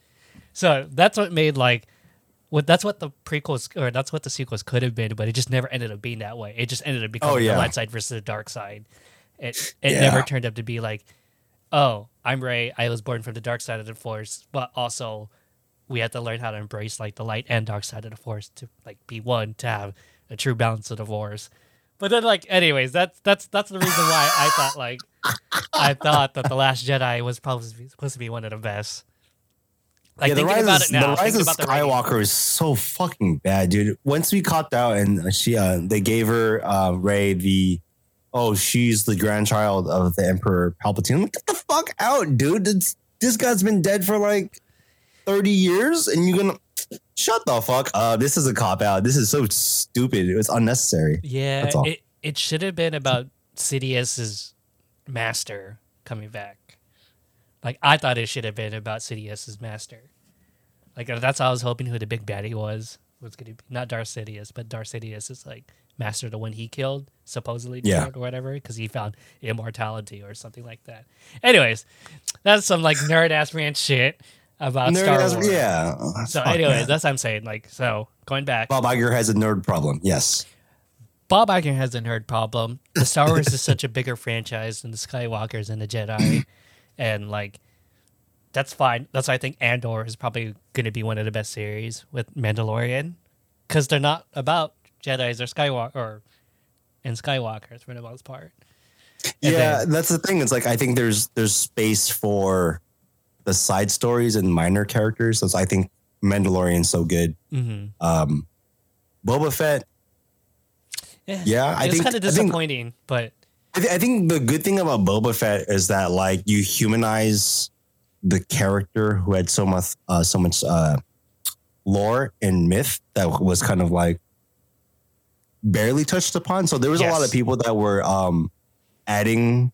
So that's what made like what that's what the prequels or that's what the sequels could have been, but it just never ended up being that way. It just ended up oh, becoming Oh, yeah. the light side versus the dark side. It it Yeah. never turned up to be like, oh, I'm Rey. I was born from the dark side of the force, but also we have to learn how to embrace like the light and dark side of the force to like be one to have a true balance of the force. But then like anyways, that's that's that's the reason why I thought like I thought that the Last Jedi was probably supposed to be one of the best. Like yeah, the rise, about of, it now, the rise of. Skywalker is so fucking bad, dude. Once we copped out and she, uh, they gave her uh, Rey the, oh, she's the grandchild of the Emperor Palpatine. I'm like, get the fuck out, dude. This, this guy's been dead for like thirty years, and you're gonna shut the fuck up. This is a cop out. This is so stupid. It was unnecessary. Yeah, it it should have been about Sidious's master coming back. Like I thought it should have been about Sidious's master. Like uh, that's how I was hoping who the big baddie was was going to be not Darth Sidious, but Darth Sidious is like master the one he killed supposedly Yeah. or whatever because he found immortality or something like that. Anyways, that's some like nerd ass rant shit about Nerd Star has- Wars. yeah. So, Fuck anyways, that. that's what I'm saying. Like, so going back, Bob Iger has a nerd problem. Yes. Bob Iger has a nerd problem. The Star Wars is such a bigger franchise than the Skywalkers and the Jedi, and like that's fine. That's why I think Andor is probably going to be one of the best series with Mandalorian, because they're not about Jedi's or Skywalker or and Skywalkers for the most part. And yeah, then- that's the thing. It's like I think there's there's space for the side stories and minor characters. That's I think Mandalorian's so good. Mm-hmm. Um, Boba Fett. Yeah, Yeah, I think kind of I think disappointing, but I, th- I think the good thing about Boba Fett is that like you humanize the character who had so much uh, so much uh, lore and myth that was kind of like barely touched upon. So there was a lot of people that were um, adding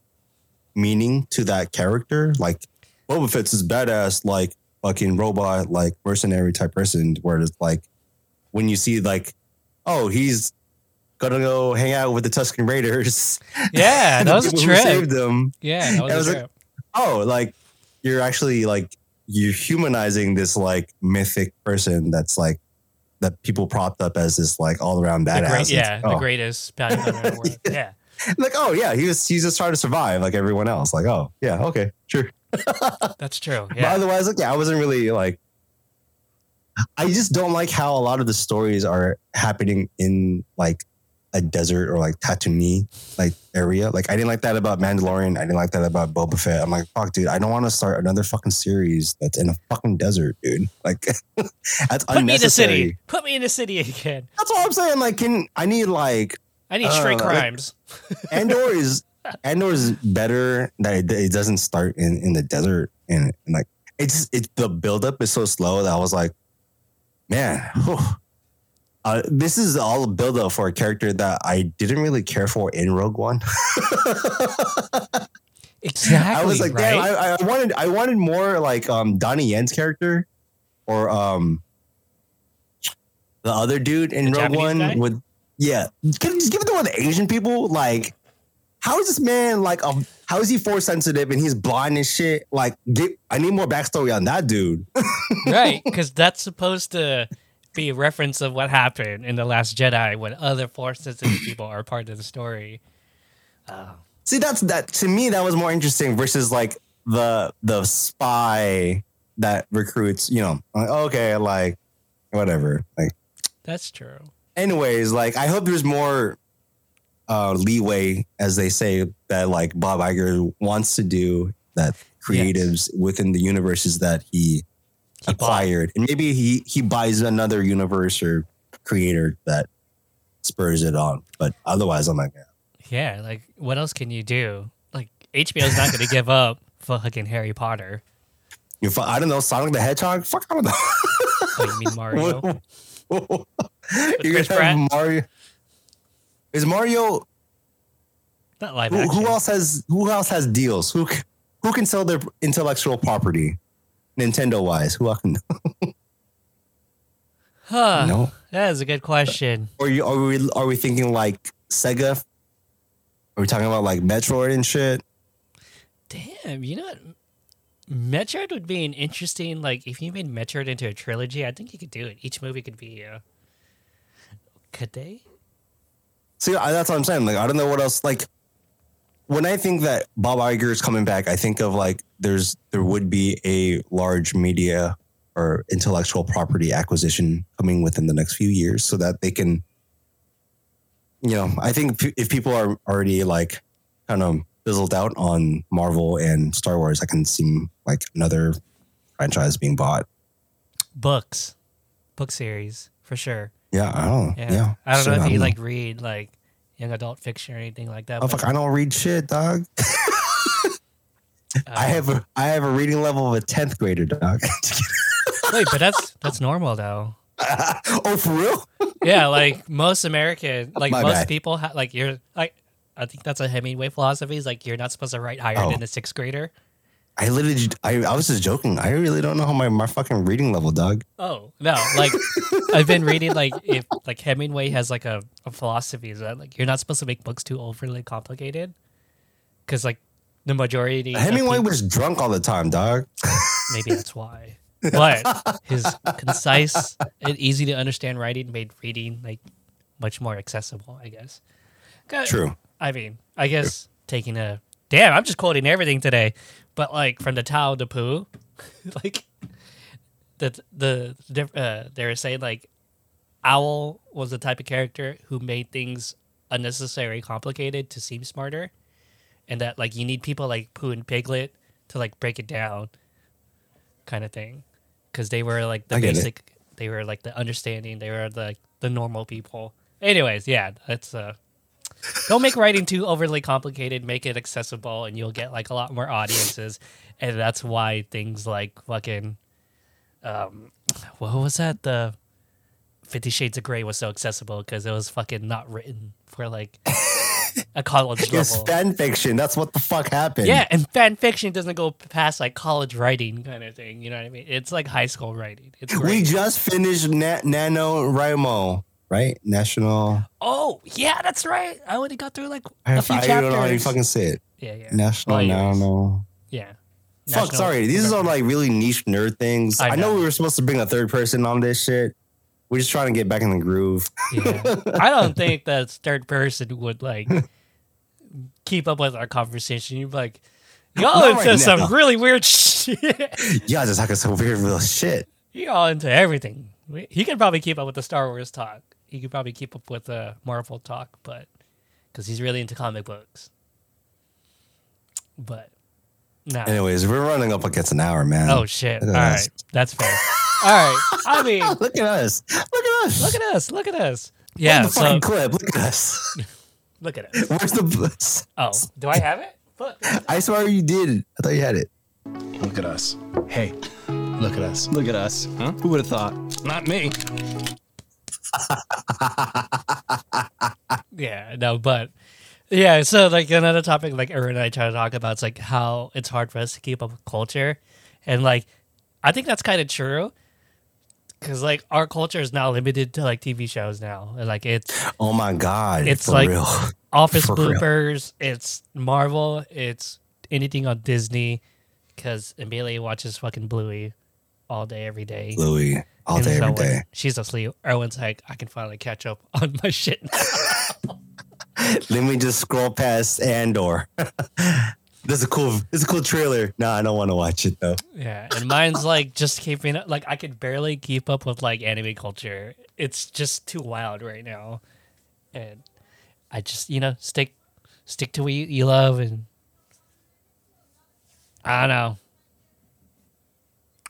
meaning to that character. Like Boba Fett's this badass like fucking robot like mercenary type person. Where it's like when you see like oh he's gonna go hang out with the Tusken Raiders. yeah, that was a trip. Saved them. Yeah, that was, was like- Oh, like you're actually like you're humanizing this like mythic person that's like that people propped up as this like all around The badass. great, It's- yeah, the oh. greatest bounty hunter in the world. Yeah. Like oh yeah, he was he's just trying to survive like everyone else. Like oh yeah okay sure. That's true. But Yeah. otherwise, like yeah, I wasn't really like. I just don't like how a lot of the stories are happening in like a desert or like Tatooine like area. Like I didn't like that about Mandalorian. I didn't like that about Boba Fett. I'm like, fuck, dude, I don't want to start another fucking series that's in a fucking desert, dude. Like that's Put me in the city. Put me in the city again. That's all I'm saying. Like, can I need like I need Uh, straight like- crimes. Andor is Andor is better that it, it doesn't start in, in the desert and, and like it's it the buildup is so slow that I was like, man, whew. Uh, this is all a buildup for a character that I didn't really care for in Rogue One. Exactly. I was like, right? damn, I, I wanted I wanted more like um Donnie Yen's character or um the other dude in The Rogue Japanese One guy? with yeah. Can just give it to one of the Asian people? Like, how is this man like um how is he force sensitive and he's blind and shit? Like, get I need more backstory on that dude. right, because that's supposed to be a reference of what happened in the Last Jedi when other force sensitive people are part of the story. Oh, See, that's that to me that was more interesting versus like the the spy that recruits, you know, like, okay, like whatever. Like that's true. anyways, like I hope there's more uh, leeway, as they say, that like Bob Iger wants to do that creatives within the universes that he, He bought. acquired, and maybe he he buys another universe or creator that spurs it on. But otherwise, I'm like, yeah. Yeah, like what else can you do? Like HBO's not going to give up fucking Harry Potter. you fu- I don't know, Sonic the Hedgehog. Fuck, I don't know. Oh, you mean Mario? You're Chris gonna have Mario. Is Mario? Not live Who, action. who else has who else has deals? Who who can sell their intellectual property, Nintendo wise? Who else can? Huh, No. That is a good question. Or you are we are we thinking like Sega? Are we talking about like Metroid and shit? Damn, you know what? Metroid would be an interesting like if you made Metroid into a trilogy. I think you could do it. Each movie could be. Uh, could they? See, I, that's what I'm saying. Like, I don't know what else. Like, when I think that Bob Iger is coming back, I think of like there's there would be a large media or intellectual property acquisition coming within the next few years, so that they can. You know, I think if people are already like kind of fizzled out on Marvel and Star Wars, I can see like another franchise being bought. Books, book series for sure. Yeah, I don't. Yeah, Yeah, I don't So, know if you like read like young adult fiction or anything like that. Oh fuck! I don't read shit, dog. uh, I have a I have a reading level of a tenth grader, dog. wait, but that's that's normal though. oh, for real? Yeah, like most American, like My most bad. people, ha- like you're like. I think that's a Hemingway philosophy. Is like you're not supposed to write higher Oh. than a sixth grader. I literally, I, I was just joking. I really don't know how my, my fucking reading level, dog. Oh no! Like I've been reading like if like Hemingway has like a, a philosophy is that like you're not supposed to make books too overly complicated because like the majority Hemingway peop- was drunk all the time, dog. maybe that's why. But his concise and easy to understand writing made reading like much more accessible. I guess. True. I mean, I guess taking a damn. I'm just quoting everything today, but like from the Tao de Pooh, like the the uh, they were saying like Owl was the type of character who made things unnecessarily complicated to seem smarter, and that like you need people like Pooh and Piglet to like break it down, kind of thing, because they were like the get it. basic. They were like the understanding. They were the the normal people. Anyways, yeah, that's uh don't make writing too overly complicated. Make it accessible, and you'll get like a lot more audiences. And that's why things like fucking, um, what was that? The Fifty Shades of Grey was so accessible because it was fucking not written for like a college level. It's fan fiction. That's what the fuck happened. yeah, and fan fiction doesn't go past like college writing kind of thing. You know what I mean? It's like high school writing. It's We just finished Na- NaNoWriMo, right? National. oh yeah, that's right. I only got through like I, a few I don't know how you fucking say it. yeah, yeah. National yes. Nano. Yeah. Fuck, sorry. These are like really niche nerd things. I I know. know. we were supposed to bring a third person on this shit. We're just trying to get back in the groove. Yeah. I don't think that third person would like keep up with our conversation. You'd be like, y'all Not into right some now. really weird shit. Yeah, just talking some weird little shit. y'all into everything. He could probably keep up with the Star Wars talk. He could probably keep up with the Marvel talk, but because he's really into comic books. But no. Anyways, we're running up against an hour, man. oh shit! All us. right, that's fair. All right. I mean, Look at us. Look at us. look at us. Look at us. Yeah. the So fucking clip. Look at us. look at us. Where's the? Bus? Oh, do I have it? Fuck. I swear you did. I thought you had it. Look at us. Hey, look at us. Look at us. Huh? Who would have thought? Not me. Yeah, no, but yeah, so like another topic like Aaron and I try to talk about is like how it's hard for us to keep up with culture. And like I think that's kind of true. Cause like our culture is now limited to like TV shows now. And like it's Oh my god. It's like- real. Office For real. bloopers, it's Marvel, it's anything on Disney. Cause Amelia watches fucking Bluey all day, every day. Louis all And day, so every. She's asleep. Erwin's like, I can finally catch up on my shit now. Let me just scroll past Andor. this is a cool. This is a cool trailer. No, I don't want to watch it though. Yeah, and mine's like just keeping up. Like I could barely keep up with like anime culture. It's just too wild right now, and I just you know stick stick to what you, you love, and I don't know.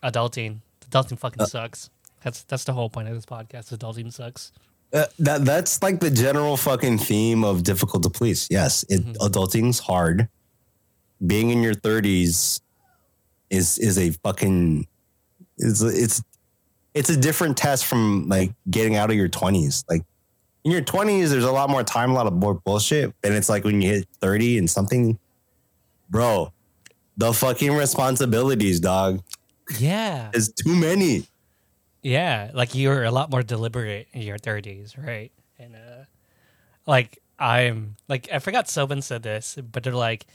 Adulting, adulting fucking sucks. That's that's the whole point of this podcast. Adulting sucks. Uh, that that's like the general fucking theme of difficult to please. Yes, it, Mm-hmm. adulting's hard. Being in your thirties is is a fucking it's it's it's a different test from like getting out of your twenties. Like in your twenties, there's a lot more time, a lot of more bullshit, and it's like when you hit thirty and something, bro. The fucking responsibilities, dog, Yeah, is too many. Yeah, like you're a lot more deliberate in your thirties, right? And uh like I'm like I forgot Sobin said this, but they're like,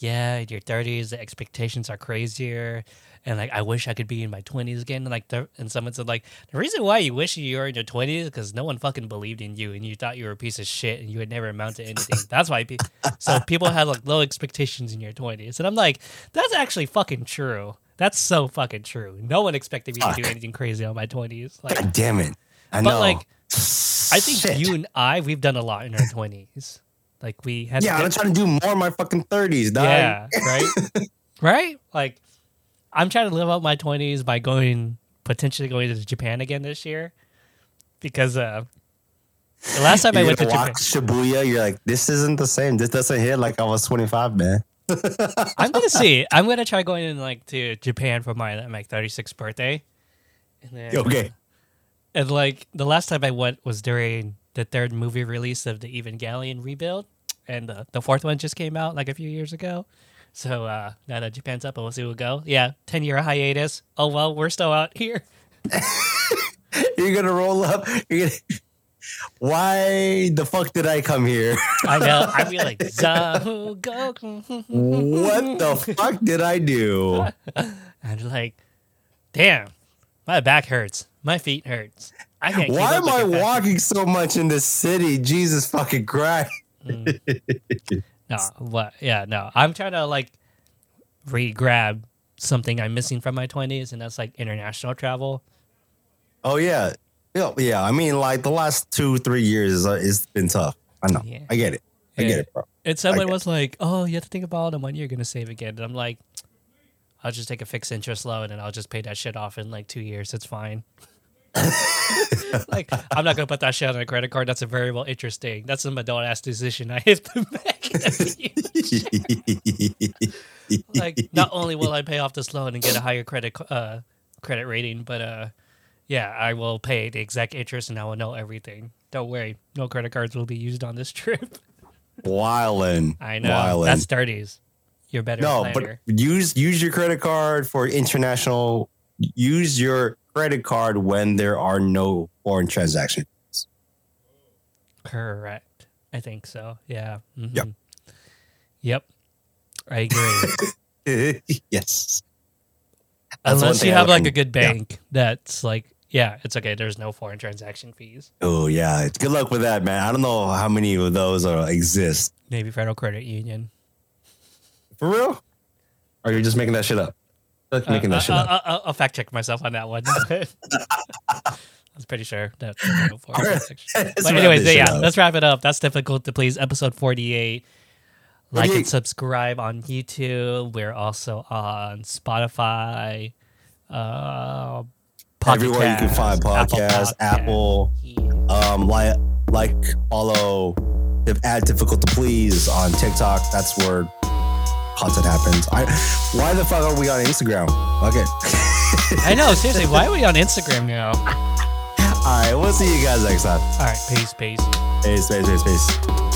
yeah, in your 30s, the expectations are crazier. And like, I wish I could be in my 20s again. And like, the, and someone said, like, the reason why you wish you were in your 20s is because no one fucking believed in you and you thought you were a piece of shit and you would never amount to anything. That's why. Pe- so people had like low expectations in your 20s. And I'm like, that's actually fucking true. That's so fucking true. No one expected me to do anything crazy on my 20s. Like, God damn it. I know. but know. like, I think Shit. you and I, we've done a lot in our 20s. Like, we had Yeah, to I'm trying to do more in my fucking 30s, dog. yeah, right? right? Like I'm trying to live out my 20s by going potentially going to Japan again this year because uh the last time I You're went to Japan, Shibuya, you're like, this isn't the same. This doesn't hit like I was 25, man. I'm gonna see. I'm gonna try going in like to Japan for my like 36th birthday. And then, Okay. And like the last time I went was during the third movie release of the Evangelion rebuild, and the, the fourth one just came out like a few years ago. So uh, now that Japan's up, we'll see we'll go. Yeah, ten year hiatus. Oh well, we're still out here. You're gonna roll up. You're gonna. Why the fuck did I come here? I know. I'd be like, Zahu Goku. what the fuck did I do? And like, damn, my back hurts. My feet hurts. I can't. Why am I walking so much in this city? Jesus fucking Christ. Mm. No, what? Yeah, no. I'm trying to like re-grab something I'm missing from my 20s, and that's like international travel. Oh yeah, yeah, yeah. I mean, like the last two, three years, is, uh, it's been tough. I know. Yeah. I get it. I Yeah. get it, bro. And someone was like, "Oh, you have to think about all the money you're gonna save again." And I'm like, "I'll just take a fixed interest loan and I'll just pay that shit off in like two years. It's fine." like, I'm not gonna put that shit on a credit card. That's a variable interest thing. That's some adult ass decision I have to make. like, not only will I pay off this loan and get a higher credit uh, credit rating, but uh, yeah, I will pay the exact interest and I will know everything. Don't worry, no credit cards will be used on this trip. Wildin'. I know Wildin'. that's thirties. You're better no, planner. but use use your credit card for international. Use your credit card when there are no foreign transactions. Correct. I think so. Yeah. Mhm. Yep. Yep. I agree. yes. That's Unless you have like a good Yeah. bank that's like, yeah, it's okay. There's no foreign transaction fees. Oh yeah. Good luck with that, man. I don't know how many of those are, exist. Maybe Federal Credit Union. For real? Or you're just making that shit up? Like Uh, making that uh, shit uh, up. uh, I'll fact check myself on that one. I was pretty sure that. no foreign Alright. transaction. Let's But anyways, yeah, up. let's wrap it up. That's difficult to please. Episode 48. Like and subscribe on YouTube. We're also on Spotify. Uh, Pocket Everywhere you can find Apple podcasts, Podcast. Apple, um, like, like, follow, add difficult to please on TikTok. That's where content happens. I, why the fuck are we on Instagram? Okay. I know, seriously, why are we on Instagram now? All right, we'll see you guys next time. All right, peace, peace. Peace, peace, peace, peace.